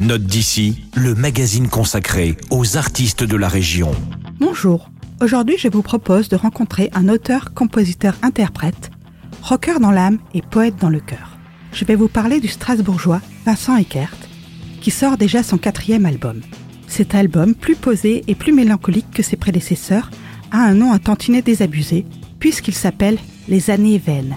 Note d'ici, le magazine consacré aux artistes de la région. Bonjour. Aujourd'hui, je vous propose de rencontrer un auteur, compositeur, interprète, rocker dans l'âme et poète dans le cœur. Je vais vous parler du Strasbourgeois Vincent Eckert, qui sort déjà son quatrième album. Cet album, plus posé et plus mélancolique que ses prédécesseurs, a un nom à tantiner désabusé, puisqu'il s'appelle Les années vaines.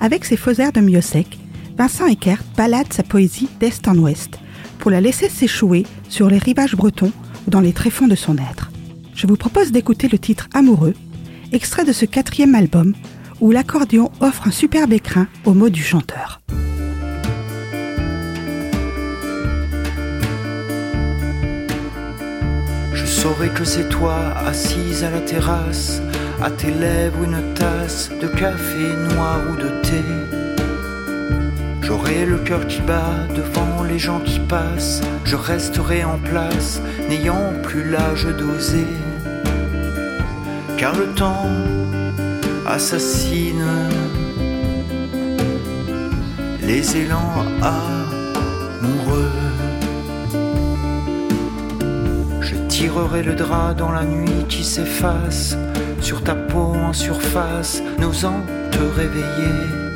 Avec ses faux airs de Miosec, Vincent Eckert balade sa poésie d'est en ouest pour la laisser s'échouer sur les rivages bretons ou dans les tréfonds de son être. Je vous propose d'écouter le titre Amoureux, extrait de ce quatrième album où l'accordéon offre un superbe écrin aux mots du chanteur. Je saurais que c'est toi, assise à la terrasse, à tes lèvres une tasse de café noir ou de thé. Le cœur qui bat devant les gens qui passent, je resterai en place, n'ayant plus l'âge d'oser. Car le temps assassine les élans amoureux. Je tirerai le drap dans la nuit qui s'efface sur ta peau en surface, n'osant te réveiller.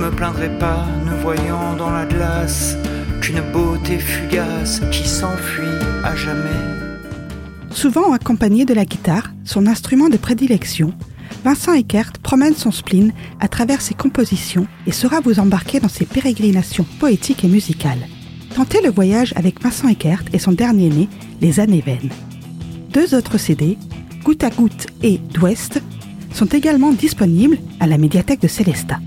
Me plaindrai pas, ne voyant dans la glace qu'une beauté fugace qui s'enfuit à jamais. Souvent accompagné de la guitare, son instrument de prédilection, Vincent Eckert promène son spleen à travers ses compositions et saura vous embarquer dans ses pérégrinations poétiques et musicales. Tentez le voyage avec Vincent Eckert et son dernier né, Les années vaines. Deux autres CD, Goutte à goutte et D'Ouest, sont également disponibles à la médiathèque de Célestat.